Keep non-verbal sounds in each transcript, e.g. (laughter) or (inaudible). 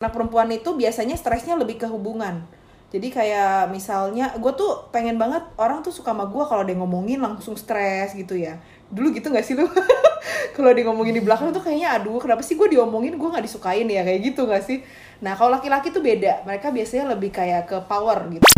anak perempuan itu biasanya stresnya lebih ke hubungan. Jadi kayak misalnya gue tuh pengen banget orang tuh suka sama gue kalau dia ngomongin langsung stres gitu ya. Dulu gitu nggak sih lu? (laughs) Kalau dia ngomongin di belakang tuh kayaknya aduh kenapa sih gue diomongin? Gue nggak disukain ya kayak gitu nggak sih? Nah kalau laki-laki tuh beda. Mereka biasanya lebih kayak ke power gitu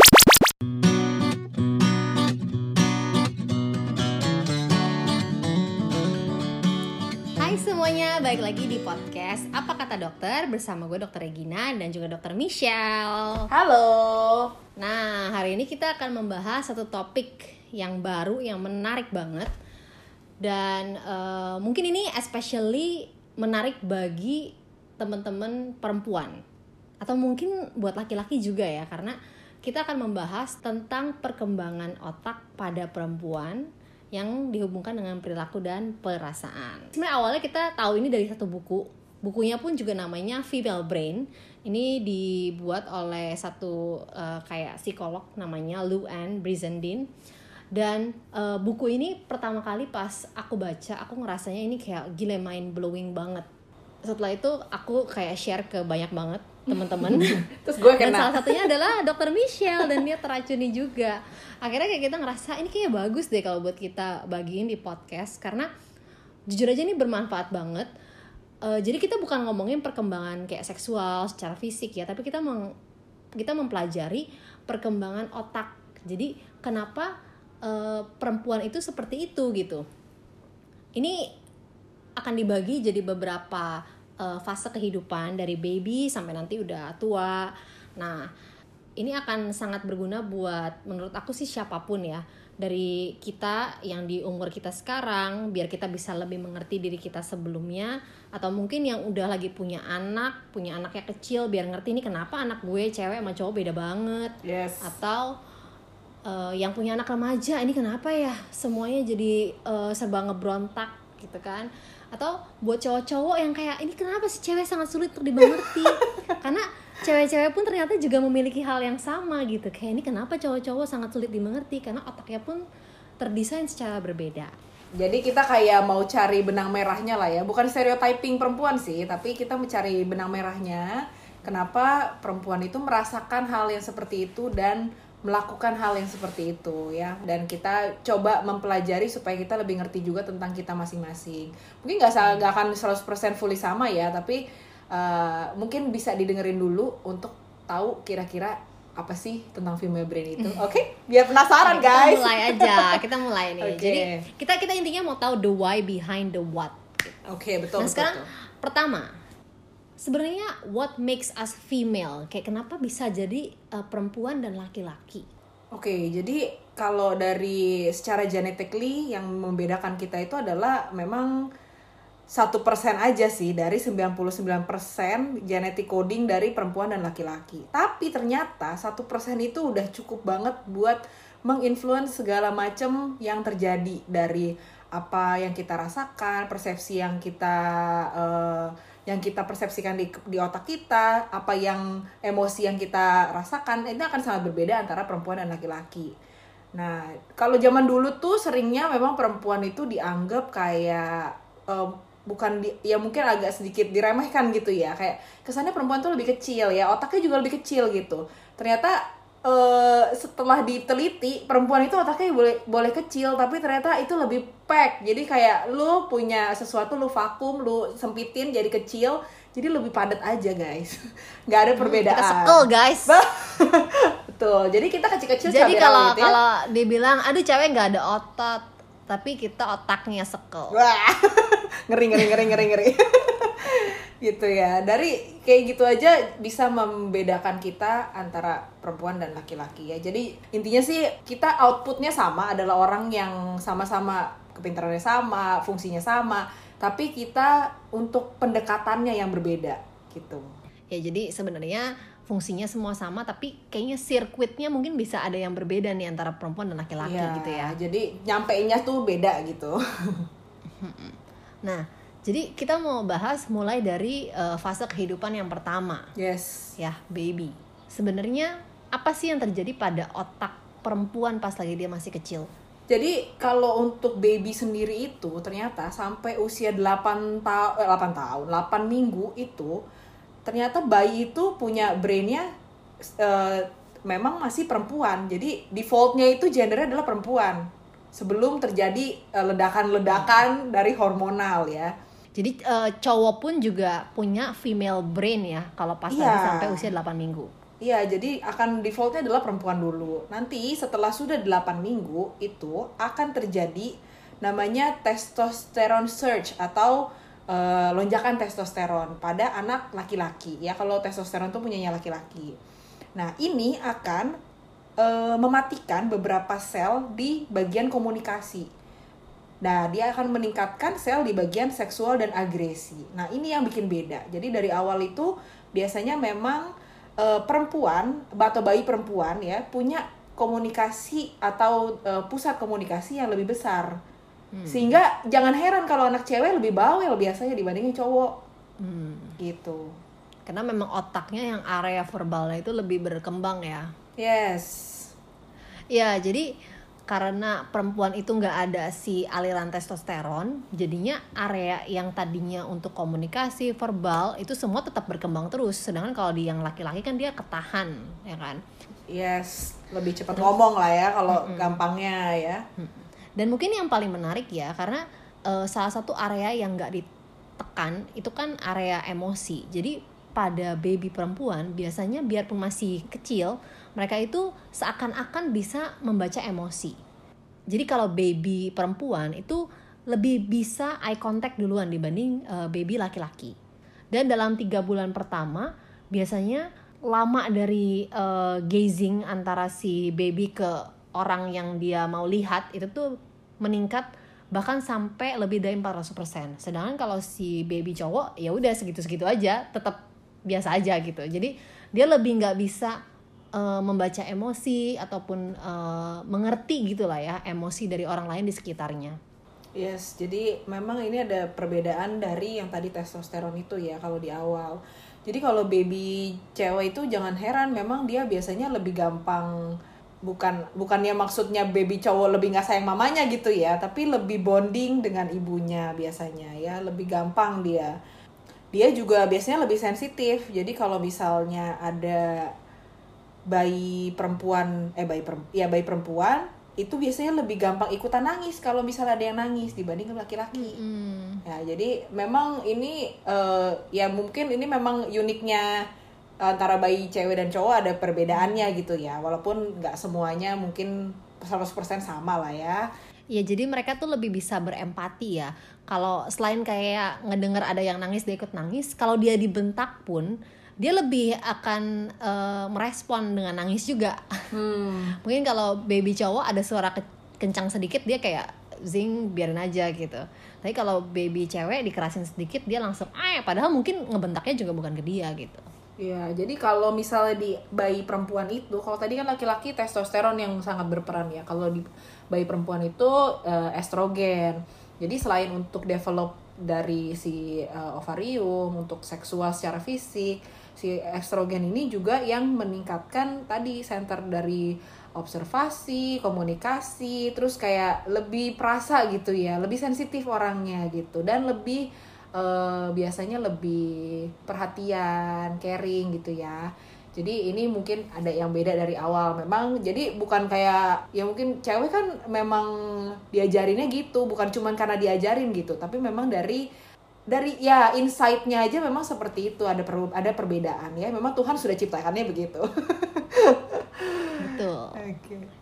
semuanya, balik lagi di podcast Apa Kata Dokter bersama gue Dokter Regina dan juga Dokter Michelle. Halo. Nah, hari ini kita akan membahas satu topik yang baru, yang menarik banget. Dan eh, mungkin ini especially menarik bagi teman-teman perempuan. Atau mungkin buat laki-laki juga ya Karena kita akan membahas tentang perkembangan otak pada perempuan yang dihubungkan dengan perilaku dan perasaan. Sebenarnya awalnya kita tahu ini dari satu buku. Bukunya pun juga namanya Female Brain. Ini dibuat oleh satu eh, kayak psikolog namanya Lou Ann Brizendine. Dan eh, buku ini pertama kali pas aku baca, aku ngerasanya ini kayak gila mind blowing banget. Setelah itu aku kayak share ke banyak banget teman-teman. (laughs) terus gue Dan kena salah satunya adalah dokter Michelle dan dia teracuni juga. Akhirnya kayak kita ngerasa ini kayaknya bagus deh kalau buat kita bagiin di podcast karena jujur aja ini bermanfaat banget. Eh, jadi kita bukan ngomongin perkembangan kayak seksual secara fisik ya, tapi kita meng- kita mempelajari perkembangan otak. Jadi kenapa eh, perempuan itu seperti itu gitu. Ini akan dibagi jadi beberapa uh, fase kehidupan dari baby sampai nanti udah tua. Nah, ini akan sangat berguna buat menurut aku sih siapa pun ya dari kita yang di umur kita sekarang biar kita bisa lebih mengerti diri kita sebelumnya atau mungkin yang udah lagi punya anak punya anaknya kecil biar ngerti ini kenapa anak gue cewek sama cowok beda banget. Yes. Atau eh, yang punya anak remaja ini kenapa ya? Semuanya jadi eh, serba ngebrontak gitu kan atau buat cowok-cowok yang kayak ini kenapa sih cewek sangat sulit untuk dimengerti? (laughs) Karena cewek-cewek pun ternyata juga memiliki hal yang sama gitu. Kayak ini kenapa cowok-cowok sangat sulit dimengerti? Karena otaknya pun terdesain secara berbeda. Jadi kita kayak mau cari benang merahnya lah ya, bukan stereotyping perempuan sih, tapi kita mencari benang merahnya. Kenapa perempuan itu merasakan hal yang seperti itu dan melakukan hal yang seperti itu ya. Dan kita coba mempelajari supaya kita lebih ngerti juga tentang kita masing-masing. Mungkin nggak nggak akan 100% fully sama ya, tapi uh, mungkin bisa didengerin dulu untuk tahu kira-kira apa sih tentang female brain itu. (laughs) Oke, biar penasaran guys. kita mulai aja (laughs) kita mulai nih Oke. jadi kita kita intinya mau tahu the why behind the what Oke, betul nah betul, sekarang betul. pertama sebenarnya what makes us female kayak kenapa bisa jadi uh, perempuan dan laki-laki Oke, jadi kalau dari secara genetically yang membedakan kita itu adalah memang satu persen aja sih dari 99% genetic coding dari perempuan dan laki-laki. Tapi ternyata satu persen itu udah cukup banget buat menginfluence segala macam yang terjadi dari apa yang kita rasakan, persepsi yang kita eh, yang kita persepsikan di, di otak kita, apa yang emosi yang kita rasakan, ini akan sangat berbeda antara perempuan dan laki-laki. Nah, kalau zaman dulu tuh seringnya memang perempuan itu dianggap kayak eh, bukan di, ya mungkin agak sedikit diremehkan gitu ya, kayak kesannya perempuan tuh lebih kecil ya, otaknya juga lebih kecil gitu. Ternyata eh, setelah diteliti perempuan itu otaknya boleh boleh kecil tapi ternyata itu lebih pack. Jadi kayak lu punya sesuatu lu vakum lu sempitin jadi kecil jadi lebih padat aja guys. (laughs) Nggak ada perbedaan. kita sekel guys. (laughs) Betul. Jadi kita kecil-kecil jadi kalau ya. kalau dibilang aduh cewek nggak ada otot tapi kita otaknya sekel (laughs) ngeri ngeri ngeri ngeri ngeri. Gitu ya. Dari kayak gitu aja bisa membedakan kita antara perempuan dan laki-laki ya. Jadi intinya sih kita outputnya sama adalah orang yang sama-sama kepintarannya sama, fungsinya sama, tapi kita untuk pendekatannya yang berbeda gitu. ya jadi sebenarnya fungsinya semua sama tapi kayaknya sirkuitnya mungkin bisa ada yang berbeda nih antara perempuan dan laki-laki Iya, gitu ya Jadi nyampeinnya tuh beda gitu. (laughs) Nah, jadi kita mau bahas mulai dari eh, fase kehidupan yang pertama, yes. ya, baby. Sebenarnya apa sih yang terjadi pada otak perempuan pas lagi dia masih kecil? Jadi kalau untuk baby sendiri itu ternyata sampai usia 8 tahun eh, 8 tahun, 8 minggu itu ternyata bayi itu punya brainnya eh, memang masih perempuan jadi defaultnya itu gendernya adalah perempuan sebelum terjadi eh, ledakan-ledakan dari hormonal ya Jadi eh, cowok pun juga punya female brain ya kalau pas lagi sampai usia 8 minggu. Iya, jadi akan defaultnya adalah perempuan dulu. Nanti setelah sudah 8 minggu itu akan terjadi namanya testosterone surge atau eh, lonjakan testosteron pada anak laki-laki. Ya, kalau testosteron itu punyanya laki-laki. Nah, ini akan eh, mematikan beberapa sel di bagian komunikasi. Nah, dia akan meningkatkan sel di bagian seksual dan agresi. Nah, ini yang bikin beda. Jadi dari awal itu biasanya memang eh, perempuan atau bayi perempuan ya punya komunikasi atau eh, pusat komunikasi yang lebih besar. Sehingga jangan heran kalau anak cewek lebih bawel biasanya dibandingin cowok. Hmm. Gitu. Karena memang otaknya yang area verbalnya itu lebih berkembang ya. Yes. Ya, jadi karena perempuan itu nggak ada si aliran testosteron, jadinya area yang tadinya untuk komunikasi verbal itu semua tetap berkembang terus. Sedangkan kalau di yang laki-laki kan dia ketahan, ya kan? Yes, lebih cepat ngomong lah ya kalau gampangnya ya. Dan mungkin yang paling menarik ya, karena eh, salah satu area yang nggak ditekan itu kan area emosi. Jadi pada baby perempuan biasanya biarpun masih kecil, mereka itu seakan-akan bisa membaca emosi. Jadi kalau baby perempuan itu lebih bisa eye contact duluan dibanding eh, baby laki-laki. Dan dalam tiga bulan pertama biasanya lama dari eh, gazing antara si baby ke orang yang dia mau lihat itu tuh meningkat bahkan sampai lebih dari 400%. Sedangkan kalau si baby cowok ya udah segitu-segitu aja, tetap biasa aja gitu. Jadi dia lebih nggak bisa eh, membaca emosi ataupun eh, mengerti gitulah ya emosi dari orang lain di sekitarnya. Yes, jadi memang ini ada perbedaan dari yang tadi testosteron itu ya kalau di awal. Jadi kalau baby cewek itu jangan heran, memang dia biasanya lebih gampang bukan bukannya maksudnya baby cowok lebih nggak sayang mamanya gitu ya, tapi lebih bonding dengan ibunya biasanya ya, lebih gampang dia. Dia juga biasanya lebih sensitif. Jadi kalau misalnya ada bayi perempuan eh bayi perempuan ya bayi perempuan itu biasanya lebih gampang ikutan nangis kalau misalnya ada yang nangis dibanding laki-laki. Ya, jadi memang ini eh, ya mungkin ini memang uniknya antara bayi cewek dan cowok ada perbedaannya gitu ya. Walaupun nggak semuanya mungkin 100% sama lah ya. Ya jadi mereka tuh lebih bisa berempati ya. Kalau selain kayak ngedenger ada yang nangis dia ikut nangis, kalau dia dibentak pun dia lebih akan eh, merespon dengan nangis juga. Hmm. (laughs) Mungkin kalau baby cowok ada suara ke- kencang sedikit dia kayak zing biarin aja gitu. Tapi kalau baby cewek dikerasin sedikit dia langsung ah padahal mungkin ngebentaknya juga bukan ke dia gitu. Ya, jadi kalau misalnya di bayi perempuan itu, kalau tadi kan laki-laki testosteron yang sangat berperan ya. Kalau di bayi perempuan itu eh, estrogen. Jadi selain untuk develop dari si eh, ovarium untuk seksual secara fisik, si estrogen ini juga yang meningkatkan tadi center dari observasi, komunikasi, terus kayak lebih perasa gitu ya, lebih sensitif orangnya gitu dan lebih eh, biasanya lebih perhatian, caring gitu ya. Jadi ini mungkin ada yang beda dari awal. Memang jadi bukan kayak ya mungkin cewek kan memang diajarinnya gitu, bukan cuman karena diajarin gitu, tapi memang dari dari ya insight-nya aja memang seperti itu ada per, ada perbedaan ya. Memang Tuhan sudah ciptakannya begitu. (laughs) Betul. Oke.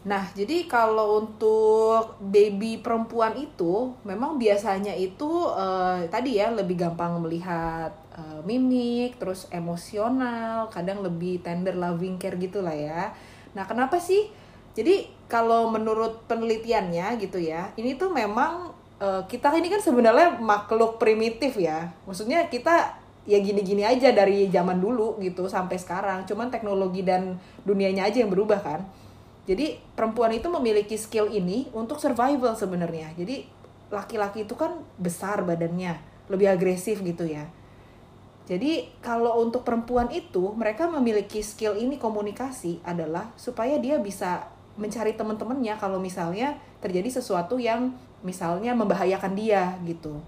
Nah, jadi kalau untuk baby perempuan itu memang biasanya itu eh, tadi ya lebih gampang melihat eh, mimik, terus emosional, kadang lebih tender loving care gitu lah ya. Nah, kenapa sih? Jadi kalau menurut penelitiannya gitu ya, ini tuh memang eh, kita ini kan sebenarnya makhluk primitif ya. Maksudnya kita ya gini-gini aja dari zaman dulu gitu sampai sekarang. Cuman teknologi dan dunianya aja yang berubah kan. Jadi perempuan itu memiliki skill ini untuk survival sebenarnya. Jadi laki-laki itu kan besar badannya, lebih agresif gitu ya. Jadi kalau untuk perempuan itu mereka memiliki skill ini komunikasi adalah supaya dia bisa mencari teman-temannya kalau misalnya terjadi sesuatu yang misalnya membahayakan dia gitu.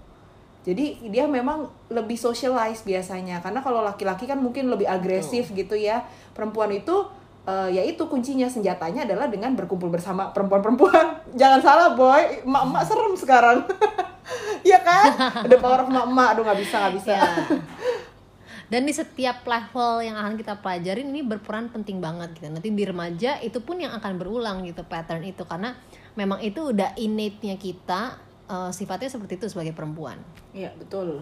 Jadi dia memang lebih socialize biasanya karena kalau laki-laki kan mungkin lebih agresif gitu ya. Perempuan itu uh, ya itu kuncinya senjatanya adalah dengan berkumpul bersama perempuan-perempuan. (laughs) Jangan salah boy, emak-emak serem sekarang. (laughs) Iya kan? Ada power of emak-emak, aduh nggak bisa nggak bisa. Ya. (laughs) Dan di setiap level yang akan kita pelajarin ini berperan penting banget gitu. Nanti di remaja itu pun yang akan berulang gitu pattern itu karena memang itu udah innate-nya kita uh, sifatnya seperti itu sebagai perempuan. Iya, betul.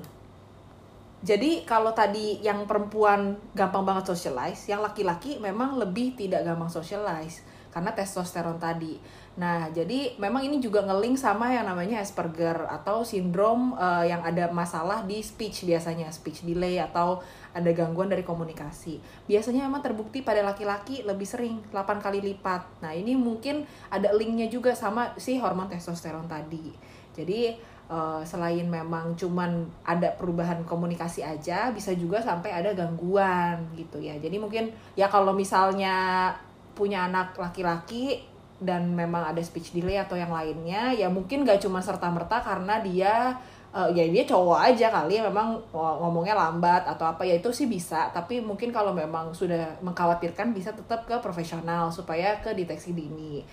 Jadi kalau tadi yang perempuan gampang banget socialize, yang laki-laki memang lebih tidak gampang socialize karena testosteron tadi. Nah, jadi memang ini juga ngeling sama yang namanya Asperger atau sindrom uh, yang ada masalah di speech biasanya, speech delay atau ada gangguan dari komunikasi. Biasanya memang terbukti pada laki-laki lebih sering 8 kali lipat. Nah, ini mungkin ada linknya juga sama si hormon testosteron tadi. Jadi uh, selain memang cuman ada perubahan komunikasi aja bisa juga sampai ada gangguan gitu ya. Jadi mungkin ya kalau misalnya punya anak laki-laki dan memang ada speech delay atau yang lainnya ya mungkin gak cuma serta merta karena dia uh, ya dia cowok aja kali ya memang ngomongnya lambat atau apa ya itu sih bisa. Tapi mungkin kalau memang sudah mengkhawatirkan bisa tetap ke profesional supaya ke deteksi dini.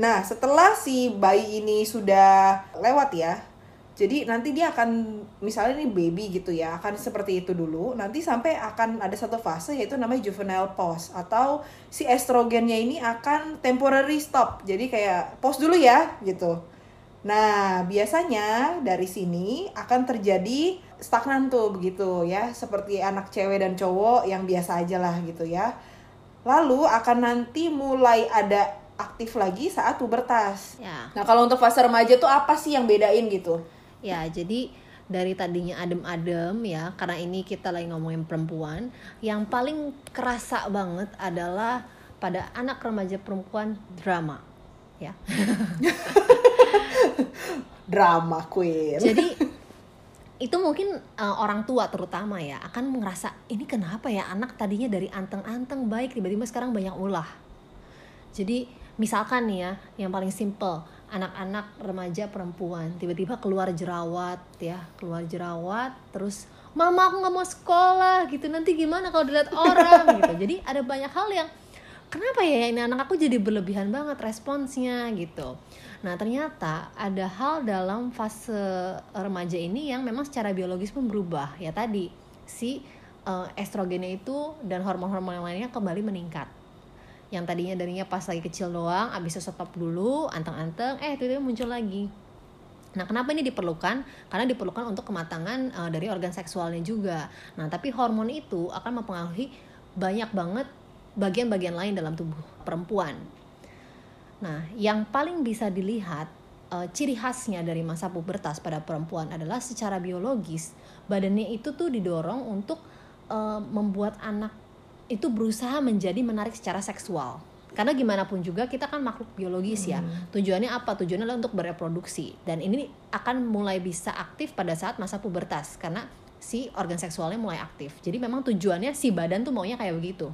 Nah setelah si bayi ini sudah lewat ya jadi nanti dia akan misalnya ini baby gitu ya akan seperti itu dulu nanti sampai akan ada satu fase yaitu namanya juvenile pause atau si estrogennya ini akan temporary stop jadi kayak pause dulu ya gitu nah biasanya dari sini akan terjadi stagnan tuh begitu ya seperti anak cewek dan cowok yang biasa aja lah gitu ya lalu akan nanti mulai ada aktif lagi saat pubertas. Ya. Nah kalau untuk fase remaja tuh apa sih yang bedain gitu? Ya, jadi dari tadinya adem-adem ya, karena ini kita lagi ngomongin perempuan, yang paling kerasa banget adalah pada anak remaja perempuan drama, ya. (laughs) drama queen. Jadi itu mungkin uh, orang tua terutama ya akan merasa ini kenapa ya anak tadinya dari anteng-anteng baik tiba-tiba sekarang banyak ulah. Jadi misalkan nih ya yang paling simple anak-anak remaja perempuan. Tiba-tiba keluar jerawat ya keluar jerawat terus mama aku nggak mau sekolah gitu. Nanti gimana kalau dilihat orang (laughs) gitu. Jadi ada banyak hal yang kenapa ya ini anak aku jadi berlebihan banget responsnya gitu. Nah ternyata ada hal dalam fase remaja ini yang memang secara biologis pun berubah. Ya tadi si uh, estrogennya itu dan hormon-hormon yang lainnya kembali meningkat yang tadinya darinya pas lagi kecil doang abis itu stop dulu anteng-anteng eh itu muncul lagi Nah, kenapa ini diperlukan? Karena diperlukan untuk kematangan uh, dari organ seksualnya juga. Nah, tapi hormon itu akan mempengaruhi banyak banget bagian-bagian lain dalam tubuh perempuan. Nah, yang paling bisa dilihat uh, ciri khasnya dari masa pubertas pada perempuan adalah secara biologis badannya itu tuh didorong untuk uh, membuat anak itu berusaha menjadi menarik secara seksual. Karena gimana pun juga kita kan makhluk biologis ya. Hmm. tujuannya apa? Tujuannya adalah untuk bereproduksi. Dan ini akan mulai bisa aktif pada saat masa pubertas. Karena si organ seksualnya mulai aktif. Jadi memang tujuannya si badan tuh maunya kayak begitu.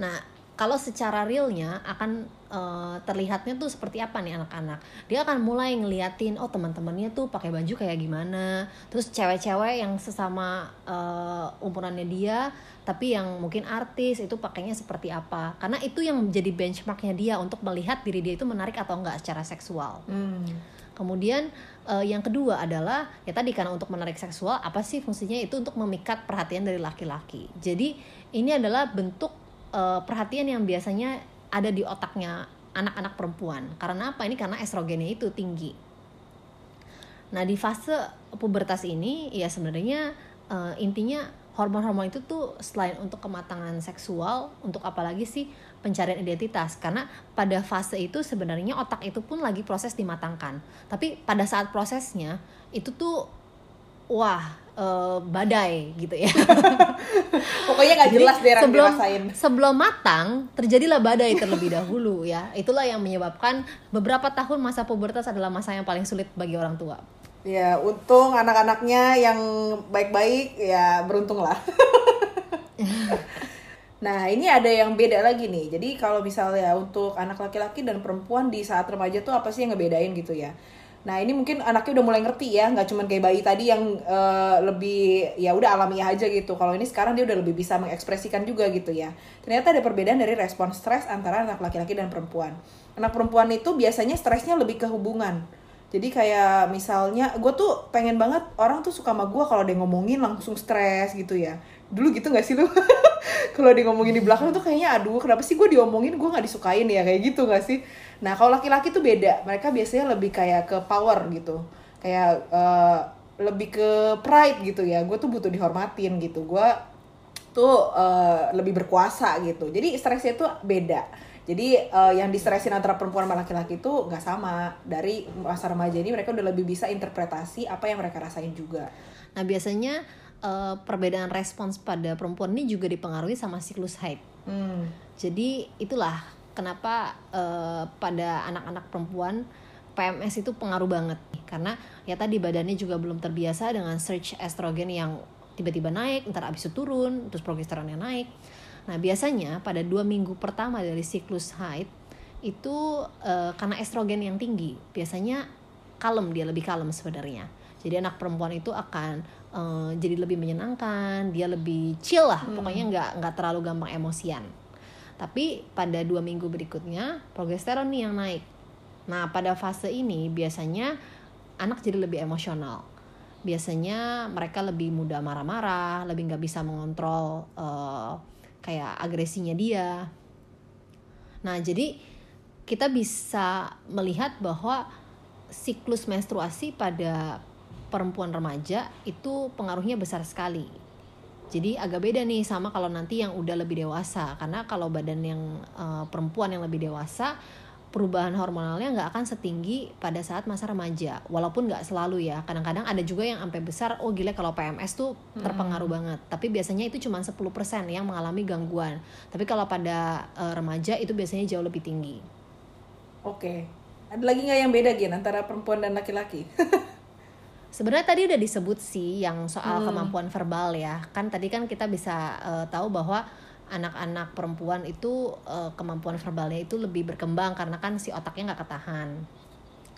Nah kalau secara realnya akan uh, terlihatnya tuh seperti apa nih anak-anak? Dia akan mulai ngeliatin oh teman-temannya tuh pakai baju kayak gimana? Terus cewek-cewek yang sesama uh, umurannya dia tapi yang mungkin artis itu pakainya seperti apa? Karena itu yang menjadi benchmarknya dia untuk melihat diri dia itu menarik atau enggak secara seksual. Hmm. kemudian uh, yang kedua adalah ya tadi karena untuk menarik seksual apa sih fungsinya? Itu untuk memikat perhatian dari laki-laki. Jadi ini adalah bentuk uh, perhatian yang biasanya ada di otaknya anak-anak perempuan. Karena apa? Ini karena estrogennya itu tinggi. Nah, di fase pubertas ini ya sebenarnya uh, intinya hormon-hormon itu tuh selain untuk kematangan seksual, untuk apalagi sih pencarian identitas. Karena pada fase itu sebenarnya otak itu pun lagi proses dimatangkan. Tapi pada saat prosesnya itu tuh wah uh, badai gitu ya. (laughs) Pokoknya nggak jelas deh sebelum, dirasain. Sebelum matang terjadilah badai terlebih dahulu ya. Itulah yang menyebabkan beberapa tahun masa pubertas adalah masa yang paling sulit bagi orang tua. Ya, untung anak-anaknya yang baik-baik ya beruntung lah. (laughs) nah, ini ada yang beda lagi nih. Jadi kalau misalnya untuk anak laki-laki dan perempuan di saat remaja tuh apa sih yang ngebedain gitu ya? Nah ini mungkin anaknya udah mulai ngerti ya, nggak cuman kayak bayi tadi yang eh, lebih ya udah alamiah aja gitu. Kalau ini sekarang dia udah lebih bisa mengekspresikan juga gitu ya. Ternyata ada perbedaan dari respon stres antara anak laki-laki dan perempuan. Anak perempuan itu biasanya stresnya lebih ke hubungan. Jadi kayak misalnya gue tuh pengen banget orang tuh suka sama gue kalau dia ngomongin langsung stres gitu ya. Dulu gitu nggak sih lu? (laughs) kalau dia ngomongin di belakang tuh kayaknya aduh kenapa sih gue diomongin gue nggak disukain ya kayak gitu nggak sih? Nah kalau laki-laki tuh beda. Mereka biasanya lebih kayak ke power gitu. Kayak eh, lebih ke pride gitu ya. Gue tuh butuh dihormatin gitu. Gue tuh eh, lebih berkuasa gitu. Jadi stresnya tuh beda. Jadi eh, yang distresin antara perempuan sama laki-laki itu nggak sama. Dari masa remaja ini mereka udah lebih bisa interpretasi apa yang mereka rasain juga. Nah biasanya eh, perbedaan respons pada perempuan ini juga dipengaruhi sama siklus haid. Hmm. Jadi itulah kenapa eh, pada anak-anak perempuan PMS itu pengaruh banget karena ya tadi badannya juga belum terbiasa dengan surge estrogen yang tiba-tiba naik, ntar abis itu turun, terus progesteronnya naik. Nah biasanya pada dua minggu pertama dari siklus haid itu eh, karena estrogen yang tinggi, biasanya kalem dia lebih kalem sebenarnya. Jadi anak perempuan itu akan eh, jadi lebih menyenangkan, dia lebih chill lah, pokoknya nggak nggak terlalu gampang emosian. Tapi pada dua minggu berikutnya progesteron nih yang naik. Nah pada fase ini biasanya anak jadi lebih emosional. Biasanya mereka lebih mudah marah-marah, lebih nggak bisa mengontrol eh, kayak agresinya dia. Nah jadi kita bisa melihat bahwa siklus menstruasi pada perempuan remaja itu pengaruhnya besar sekali. Jadi agak beda nih sama kalau nanti yang udah lebih dewasa. Karena kalau badan yang eh, perempuan yang lebih dewasa perubahan hormonalnya nggak akan setinggi pada saat masa remaja. Walaupun nggak selalu ya. Kadang-kadang ada juga yang sampai besar oh gila kalau PMS tuh terpengaruh banget. Tapi biasanya itu cuma 10% yang mengalami gangguan. Tapi kalau pada eh, remaja itu biasanya jauh lebih tinggi. Oke. Ada lagi nggak yang beda Gin antara perempuan dan laki-laki? (laughs) Sebenarnya tadi udah disebut sih yang soal kemampuan verbal ya. Kan tadi kan kita bisa eh, tahu bahwa anak-anak perempuan itu eh, kemampuan verbalnya itu lebih berkembang karena kan si otaknya nggak ketahan.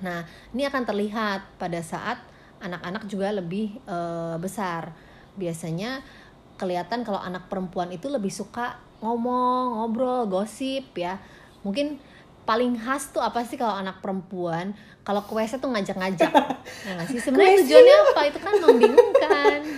Nah, ini akan terlihat pada saat anak-anak juga lebih eh, besar. Biasanya kelihatan kalau anak perempuan itu lebih suka ngomong, ngobrol, gosip ya. Mungkin paling khas tuh apa sih kalau anak perempuan? Kalau ke WC tuh ngajak-ngajak. (laughs) Ya sih? Sebenarnya tujuannya apa? Itu kan membingungkan. (laughs)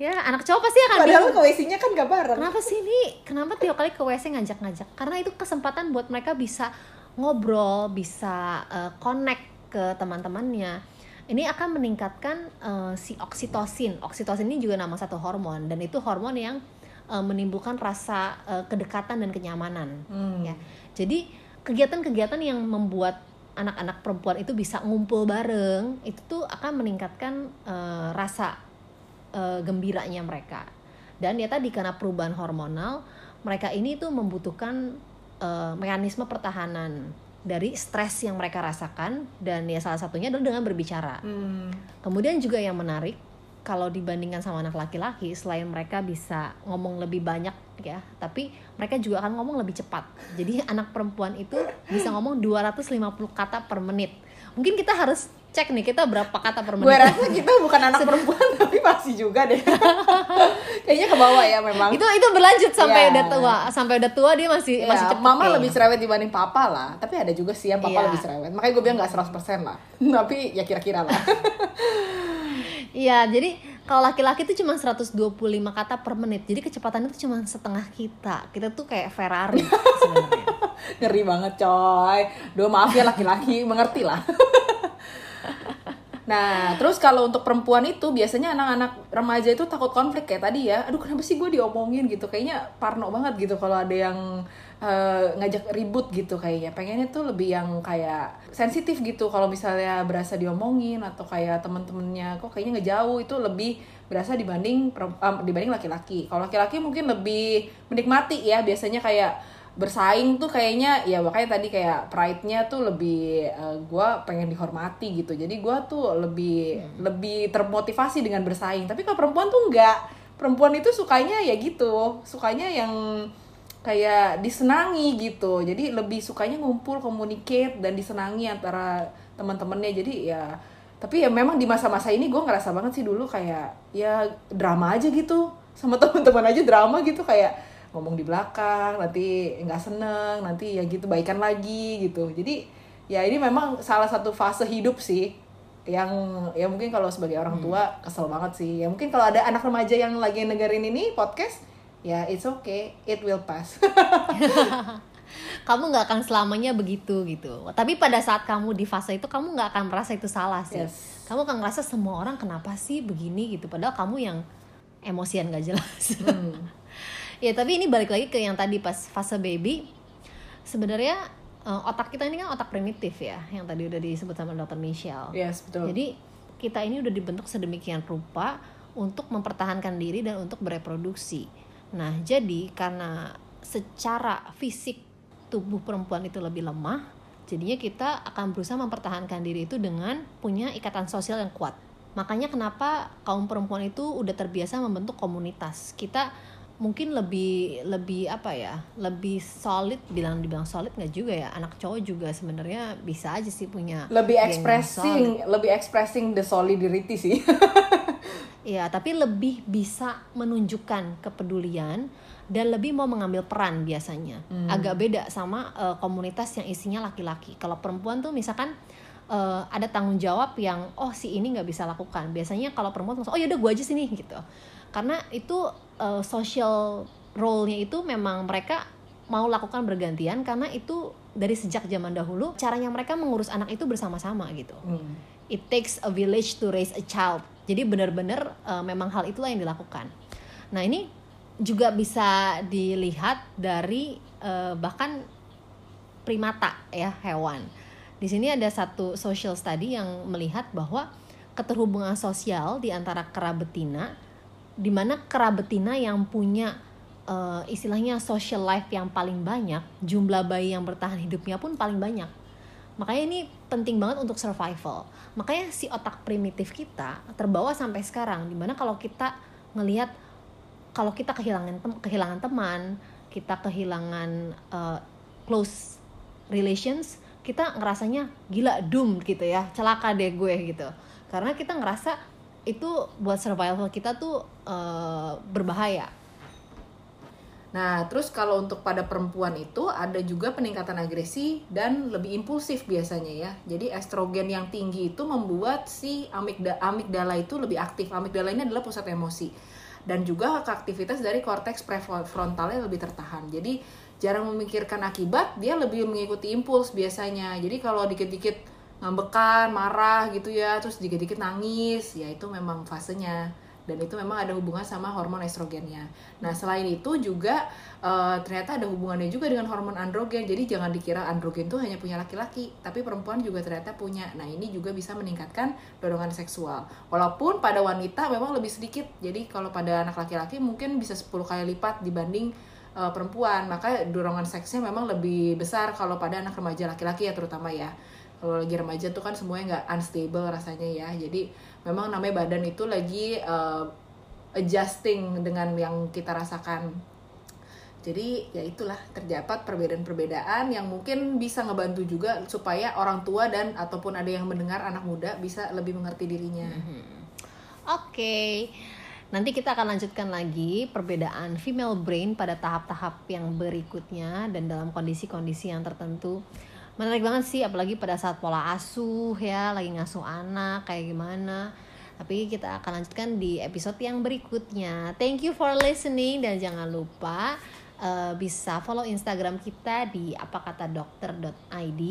Ya anak cowok pasti akan Padahal bingung. ke WC-nya kan gak bareng. kenapa sih ini? Kenapa tiap kali ke WC ngajak-ngajak? Karena itu kesempatan buat mereka bisa ngobrol bisa eh, connect ke teman-temannya. Ini akan meningkatkan eh, si oksitosin. Oksitosin ini juga nama satu hormon dan itu hormon yang eh, menimbulkan rasa eh, kedekatan dan kenyamanan. Hmm. ya. Jadi kegiatan-kegiatan yang membuat anak-anak perempuan itu bisa ngumpul bareng itu tuh akan meningkatkan eh, rasa eh, gembiranya mereka dan ya tadi karena perubahan hormonal mereka ini tuh membutuhkan eh, mekanisme pertahanan dari stres yang mereka rasakan dan ya salah satunya adalah dengan berbicara Hmm. Kemudian juga yang menarik kalau dibandingkan sama anak laki-laki selain mereka bisa ngomong lebih banyak ya, tapi mereka juga akan ngomong lebih cepat. Jadi (laughs) anak perempuan itu bisa ngomong 250 kata per menit. Mungkin kita harus cek nih kita berapa kata per Gue menit. rasa kita bukan anak (laughs) perempuan (laughs) tapi masih juga deh. Kayaknya ke bawah ya memang. itu itu berlanjut sampai Iya. udah tua. Sampai udah tua dia masih Ya, masih cepat. mama kayaknya. lebih cerewet dibanding papa lah. Tapi ada juga sih yang papa Iya. lebih cerewet. Makanya gue bilang gak 100% lah. tapi ya kira-kira lah. Iya, jadi kalau laki-laki itu cuma 125 kata per menit. Jadi kecepatannya itu cuma setengah kita. Kita tuh kayak Ferrari sebenarnya. (laughs) Ngeri banget coy. Duh maaf ya laki-laki, mengerti lah. (laughs) Nah, terus kalau untuk perempuan itu biasanya anak-anak remaja itu takut konflik kayak tadi ya. Aduh, kenapa sih gue diomongin gitu? Kayaknya parno banget gitu kalau ada yang eh, ngajak ribut gitu kayaknya. Pengennya tuh lebih yang kayak sensitif gitu. Kalau misalnya berasa diomongin atau kayak temen-temennya kok kayaknya ngejauh itu lebih berasa dibanding eh, dibanding laki-laki. Kalau laki-laki mungkin lebih menikmati ya. Biasanya kayak bersaing tuh kayaknya ya makanya tadi kayak pride-nya tuh lebih eh, gua pengen dihormati gitu. Jadi gua tuh lebih lebih termotivasi dengan bersaing. Tapi kalau perempuan tuh enggak perempuan itu sukanya ya gitu. Sukanya yang kayak disenangi gitu. Jadi lebih sukanya ngumpul communicate dan disenangi antara teman-temannya. Jadi ya tapi ya memang di masa-masa ini gue ngerasa banget sih dulu kayak ya drama aja gitu. Sama (laughs) teman-teman aja drama gitu kayak ngomong di belakang nanti nggak seneng nanti ya gitu baikan lagi gitu. Jadi ya ini memang salah satu fase hidup sih yang ya mungkin kalau sebagai orang tua kesel banget sih. Ya mungkin kalau ada anak remaja yang lagi dengerin ini podcast ya it's okay. It will pass. (laughs) Kamu nggak akan selamanya begitu gitu. Tapi pada saat kamu di fase itu kamu nggak akan merasa itu salah sih. Yes. kamu akan ngerasa semua orang kenapa sih begini gitu. Padahal kamu yang emosian gak jelas. (laughs) Hmm. ya tapi ini balik lagi ke yang tadi pas fase baby. Sebenarnya eh, otak kita ini kan otak primitif ya yang tadi udah disebut sama dokter Michelle. Yes betul. Jadi kita ini udah dibentuk sedemikian rupa untuk mempertahankan diri dan untuk bereproduksi. Nah, jadi karena secara fisik tubuh perempuan itu lebih lemah, jadinya kita akan berusaha mempertahankan diri itu dengan punya ikatan sosial yang kuat. Makanya kenapa kaum perempuan itu udah terbiasa membentuk komunitas. Kita mungkin lebih lebih apa ya lebih solid bilang dibilang solid nggak juga ya anak cowok juga sebenarnya bisa aja sih punya lebih expressing lebih expressing the solidarity sih (laughs) Ya, tapi lebih bisa menunjukkan kepedulian dan lebih mau mengambil peran biasanya. Agak beda sama eh, komunitas yang isinya laki-laki. Kalau perempuan tuh misalkan eh, ada tanggung jawab yang oh si ini nggak bisa lakukan. Biasanya kalau perempuan langsung oh yaudah gue aja sini gitu. Karena itu eh, social role-nya itu memang mereka mau lakukan bergantian karena itu dari sejak zaman dahulu caranya mereka mengurus anak itu bersama-sama gitu Hmm. It takes a village to raise a child. Jadi benar-benar uh, memang hal itulah yang dilakukan. Nah ini juga bisa dilihat dari uh, bahkan primata ya hewan. Di sini ada satu social study yang melihat bahwa keterhubungan sosial di antara kera betina, di mana kera betina yang punya uh, istilahnya social life yang paling banyak, jumlah bayi yang bertahan hidupnya pun paling banyak. Makanya ini penting banget untuk survival. Makanya si otak primitif kita terbawa sampai sekarang. Di mana kalau kita ngelihat kalau kita kehilangan tem- kehilangan teman, kita kehilangan uh, close relations, kita ngerasanya gila doom gitu ya, celaka deh gue gitu. Karena kita ngerasa itu buat survival kita tuh uh, berbahaya. Nah, terus kalau untuk pada perempuan itu ada juga peningkatan agresi dan lebih impulsif biasanya ya. Jadi estrogen yang tinggi itu membuat si amigda amigdala itu lebih aktif. Amigdala ini adalah pusat emosi. Dan juga aktivitas dari korteks prefrontalnya lebih tertahan. Jadi jarang memikirkan akibat, dia lebih mengikuti impuls biasanya. Jadi kalau dikit-dikit ngambekan, marah gitu ya, terus dikit-dikit nangis, ya itu memang fasenya dan itu memang ada hubungan sama hormon estrogennya. Nah selain itu juga eh, ternyata ada hubungannya juga dengan hormon androgen. Jadi jangan dikira androgen itu hanya punya laki-laki, tapi perempuan juga ternyata punya. Nah ini juga bisa meningkatkan dorongan seksual. Walaupun pada wanita memang lebih sedikit. Jadi kalau pada anak laki-laki mungkin bisa 10 kali lipat dibanding eh, perempuan. Maka dorongan seksnya memang lebih besar kalau pada anak remaja laki-laki ya terutama ya kalau lagi remaja tuh kan semuanya nggak unstable rasanya ya jadi memang namanya badan itu lagi uh, adjusting dengan yang kita rasakan jadi ya itulah terdapat perbedaan-perbedaan yang mungkin bisa ngebantu juga supaya orang tua dan ataupun ada yang mendengar anak muda bisa lebih mengerti dirinya. Oke, nanti kita akan lanjutkan lagi perbedaan female brain pada tahap-tahap yang berikutnya dan dalam kondisi-kondisi yang tertentu. Menarik banget sih, apalagi pada saat pola asuh ya, lagi ngasuh anak kayak gimana. Tapi kita akan lanjutkan di episode yang berikutnya. Thank you for listening dan jangan lupa eh, bisa follow Instagram kita di apakatadokter.id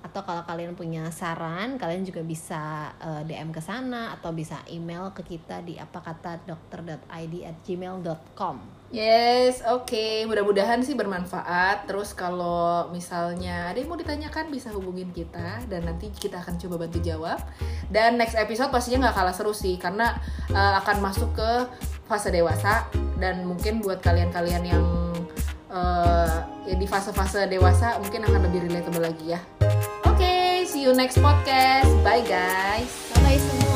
atau kalau kalian punya saran kalian juga bisa eh, DM ke sana atau bisa email ke kita di apakatadokter.id at gmail.com Yes, oke. Mudah-mudahan sih bermanfaat. Terus kalau misalnya ada yang mau ditanyakan bisa hubungin kita dan nanti kita akan coba bantu jawab. Dan next episode pastinya nggak kalah seru sih karena uh, akan masuk ke fase dewasa dan mungkin buat kalian-kalian yang uh, ya di fase-fase dewasa mungkin akan lebih relatable lagi ya. See you next podcast. Bye guys. bye semua